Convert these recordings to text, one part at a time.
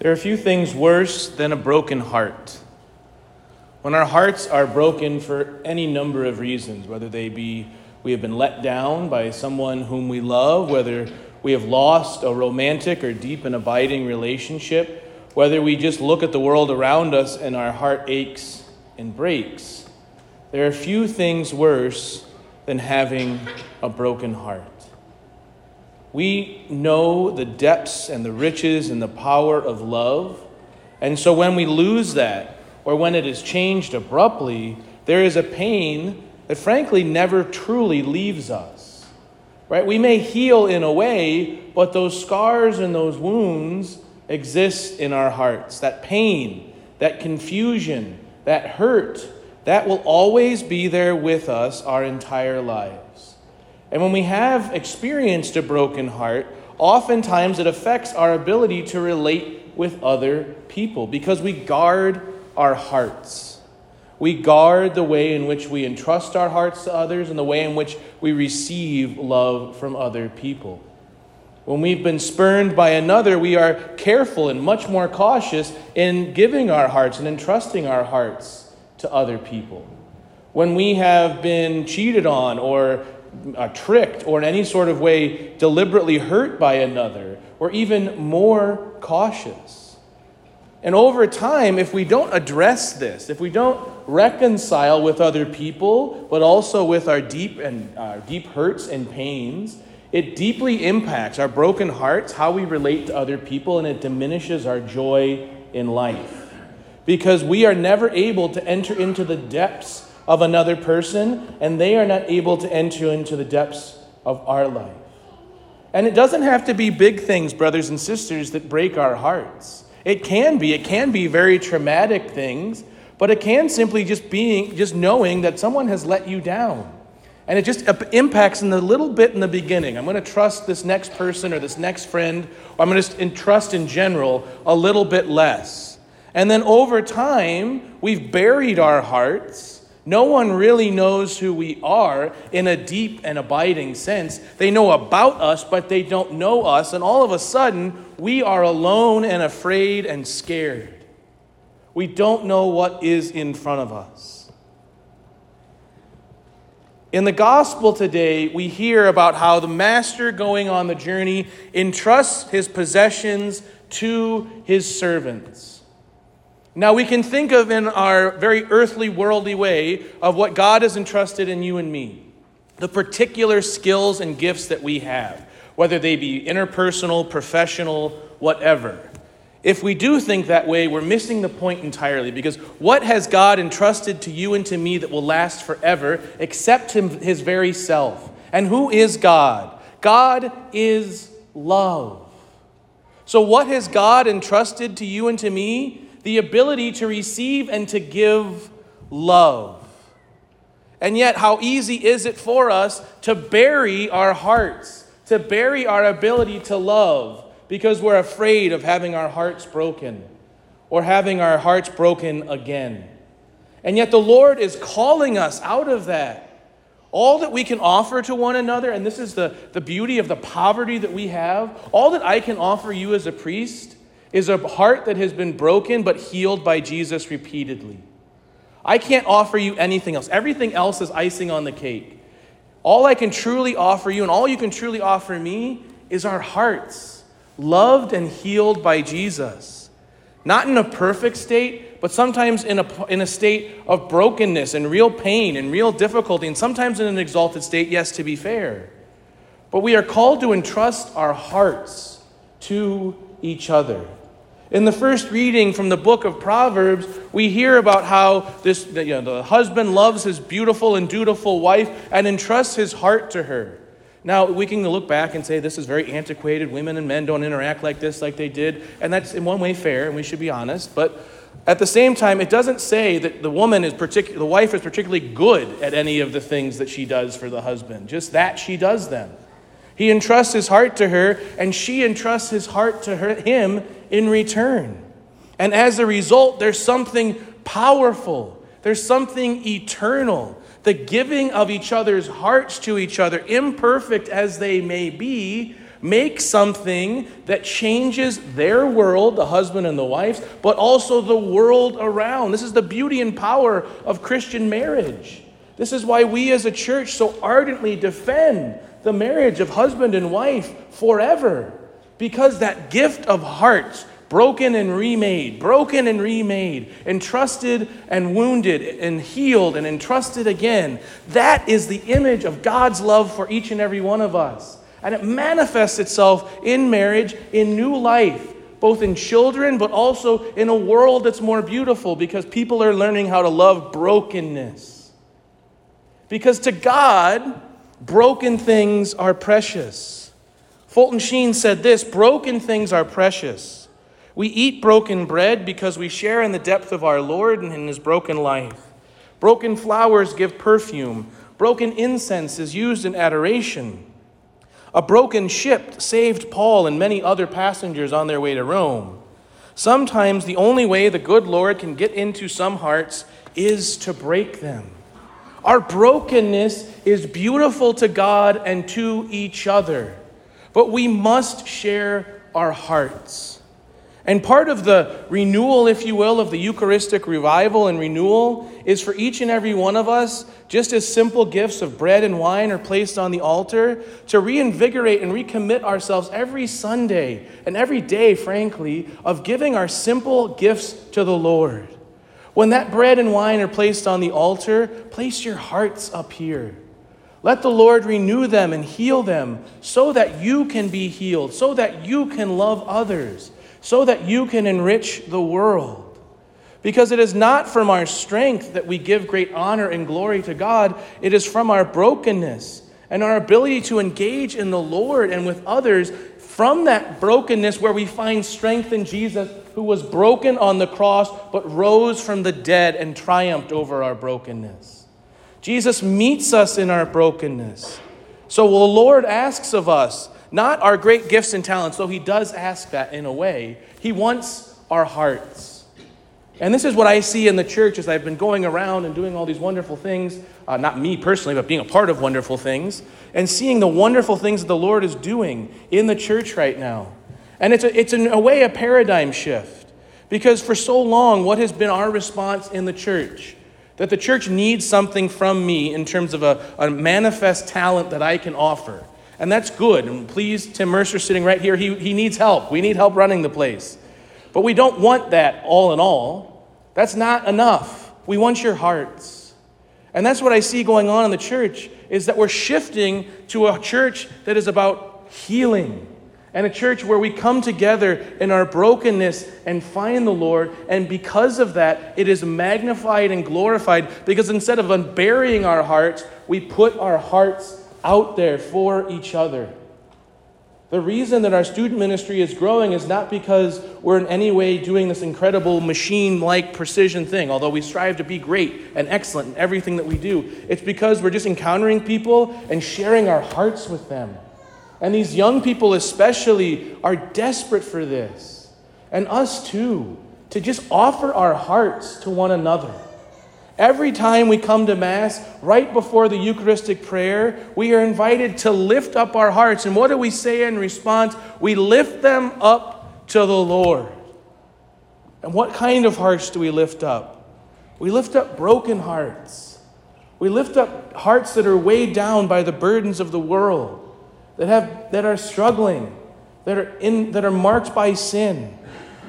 There are few things worse than a broken heart. When our hearts are broken for any number of reasons, whether they be we have been let down by someone whom we love, whether we have lost a romantic or deep and abiding relationship, whether we just look at the world around us and our heart aches and breaks, there are few things worse than having a broken heart. We know the depths and the riches and the power of love. And so when we lose that, or when it is changed abruptly, there is a pain that frankly never truly leaves us. Right? We may heal in a way, but those scars and those wounds exist in our hearts. That pain, that confusion, that hurt, that will always be there with us our entire lives. And when we have experienced a broken heart, oftentimes it affects our ability to relate with other people because we guard our hearts. We guard the way in which we entrust our hearts to others and the way in which we receive love from other people. When we've been spurned by another, we are careful and much more cautious in giving our hearts and entrusting our hearts to other people. When we have been cheated on or uh, tricked or in any sort of way deliberately hurt by another, or even more cautious. And over time, if we don't address this, if we don't reconcile with other people, but also with our deep and uh, deep hurts and pains, it deeply impacts our broken hearts, how we relate to other people, and it diminishes our joy in life. Because we are never able to enter into the depths of another person, and they are not able to enter into the depths of our life. And it doesn't have to be big things, brothers and sisters, that break our hearts. It can be. It can be very traumatic things, but it can simply just being just knowing that someone has let you down. And it just impacts in the little bit in the beginning. I'm going to trust this next person or this next friend, or I'm going to trust in general a little bit less. And then over time, we've buried our hearts no one really knows who we are in a deep and abiding sense. They know about us, but they don't know us. And all of a sudden, we are alone and afraid and scared. We don't know what is in front of us. In the gospel today, we hear about how the master going on the journey entrusts his possessions to his servants. Now, we can think of in our very earthly, worldly way of what God has entrusted in you and me, the particular skills and gifts that we have, whether they be interpersonal, professional, whatever. If we do think that way, we're missing the point entirely because what has God entrusted to you and to me that will last forever except him, His very self? And who is God? God is love. So, what has God entrusted to you and to me? The ability to receive and to give love. And yet, how easy is it for us to bury our hearts, to bury our ability to love, because we're afraid of having our hearts broken or having our hearts broken again. And yet, the Lord is calling us out of that. All that we can offer to one another, and this is the, the beauty of the poverty that we have, all that I can offer you as a priest is a heart that has been broken but healed by Jesus repeatedly. I can't offer you anything else. Everything else is icing on the cake. All I can truly offer you and all you can truly offer me is our hearts, loved and healed by Jesus. Not in a perfect state, but sometimes in a, in a state of brokenness and real pain and real difficulty, and sometimes in an exalted state, yes, to be fair. But we are called to entrust our hearts to each other. In the first reading from the book of Proverbs, we hear about how this, you know, the husband loves his beautiful and dutiful wife and entrusts his heart to her. Now, we can look back and say this is very antiquated. Women and men don't interact like this, like they did. And that's in one way fair, and we should be honest. But at the same time, it doesn't say that the woman is particular, the wife is particularly good at any of the things that she does for the husband, just that she does them. He entrusts his heart to her, and she entrusts his heart to her, him in return. And as a result, there's something powerful, there's something eternal. The giving of each other's hearts to each other, imperfect as they may be, make something that changes their world, the husband and the wife, but also the world around. This is the beauty and power of Christian marriage. This is why we as a church so ardently defend the marriage of husband and wife forever. Because that gift of hearts, broken and remade, broken and remade, entrusted and wounded and healed and entrusted again, that is the image of God's love for each and every one of us. And it manifests itself in marriage, in new life, both in children, but also in a world that's more beautiful because people are learning how to love brokenness. Because to God, broken things are precious. Fulton Sheen said this broken things are precious. We eat broken bread because we share in the depth of our Lord and in his broken life. Broken flowers give perfume, broken incense is used in adoration. A broken ship saved Paul and many other passengers on their way to Rome. Sometimes the only way the good Lord can get into some hearts is to break them. Our brokenness is beautiful to God and to each other, but we must share our hearts. And part of the renewal, if you will, of the Eucharistic revival and renewal is for each and every one of us, just as simple gifts of bread and wine are placed on the altar, to reinvigorate and recommit ourselves every Sunday and every day, frankly, of giving our simple gifts to the Lord. When that bread and wine are placed on the altar, place your hearts up here. Let the Lord renew them and heal them so that you can be healed, so that you can love others so that you can enrich the world. Because it is not from our strength that we give great honor and glory to God, it is from our brokenness and our ability to engage in the Lord and with others from that brokenness where we find strength in Jesus, who was broken on the cross but rose from the dead and triumphed over our brokenness. Jesus meets us in our brokenness. So the Lord asks of us not our great gifts and talents, though he does ask that in a way. He wants our hearts. And this is what I see in the church as I've been going around and doing all these wonderful things, uh, not me personally, but being a part of wonderful things, and seeing the wonderful things that the Lord is doing in the church right now. And it's, a, it's in a way a paradigm shift. Because for so long, what has been our response in the church? That the church needs something from me in terms of a, a manifest talent that I can offer. And that's good. And please, Tim Mercer sitting right here, he, he needs help. We need help running the place. But we don't want that all in all. That's not enough. We want your hearts. And that's what I see going on in the church is that we're shifting to a church that is about healing and a church where we come together in our brokenness and find the Lord. And because of that, it is magnified and glorified because instead of unburying our hearts, we put our hearts out there for each other. The reason that our student ministry is growing is not because we're in any way doing this incredible machine like precision thing, although we strive to be great and excellent in everything that we do. It's because we're just encountering people and sharing our hearts with them. And these young people, especially, are desperate for this. And us too, to just offer our hearts to one another. Every time we come to Mass, right before the Eucharistic prayer, we are invited to lift up our hearts. And what do we say in response? We lift them up to the Lord. And what kind of hearts do we lift up? We lift up broken hearts. We lift up hearts that are weighed down by the burdens of the world, that, have, that are struggling, that are, in, that are marked by sin.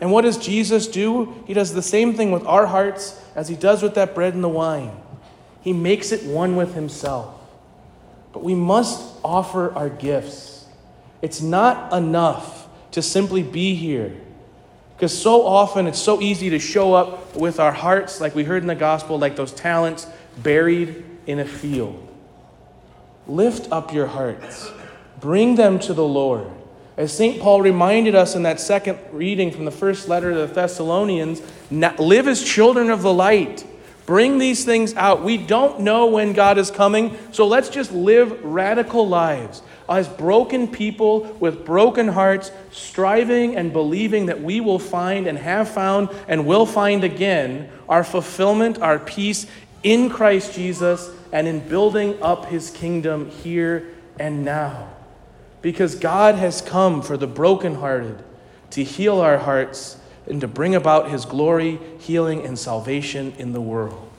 And what does Jesus do? He does the same thing with our hearts as he does with that bread and the wine. He makes it one with himself. But we must offer our gifts. It's not enough to simply be here. Because so often it's so easy to show up with our hearts, like we heard in the gospel, like those talents buried in a field. Lift up your hearts, bring them to the Lord. As St. Paul reminded us in that second reading from the first letter to the Thessalonians, live as children of the light. Bring these things out. We don't know when God is coming, so let's just live radical lives as broken people with broken hearts, striving and believing that we will find and have found and will find again our fulfillment, our peace in Christ Jesus, and in building up his kingdom here and now. Because God has come for the brokenhearted to heal our hearts and to bring about his glory, healing, and salvation in the world.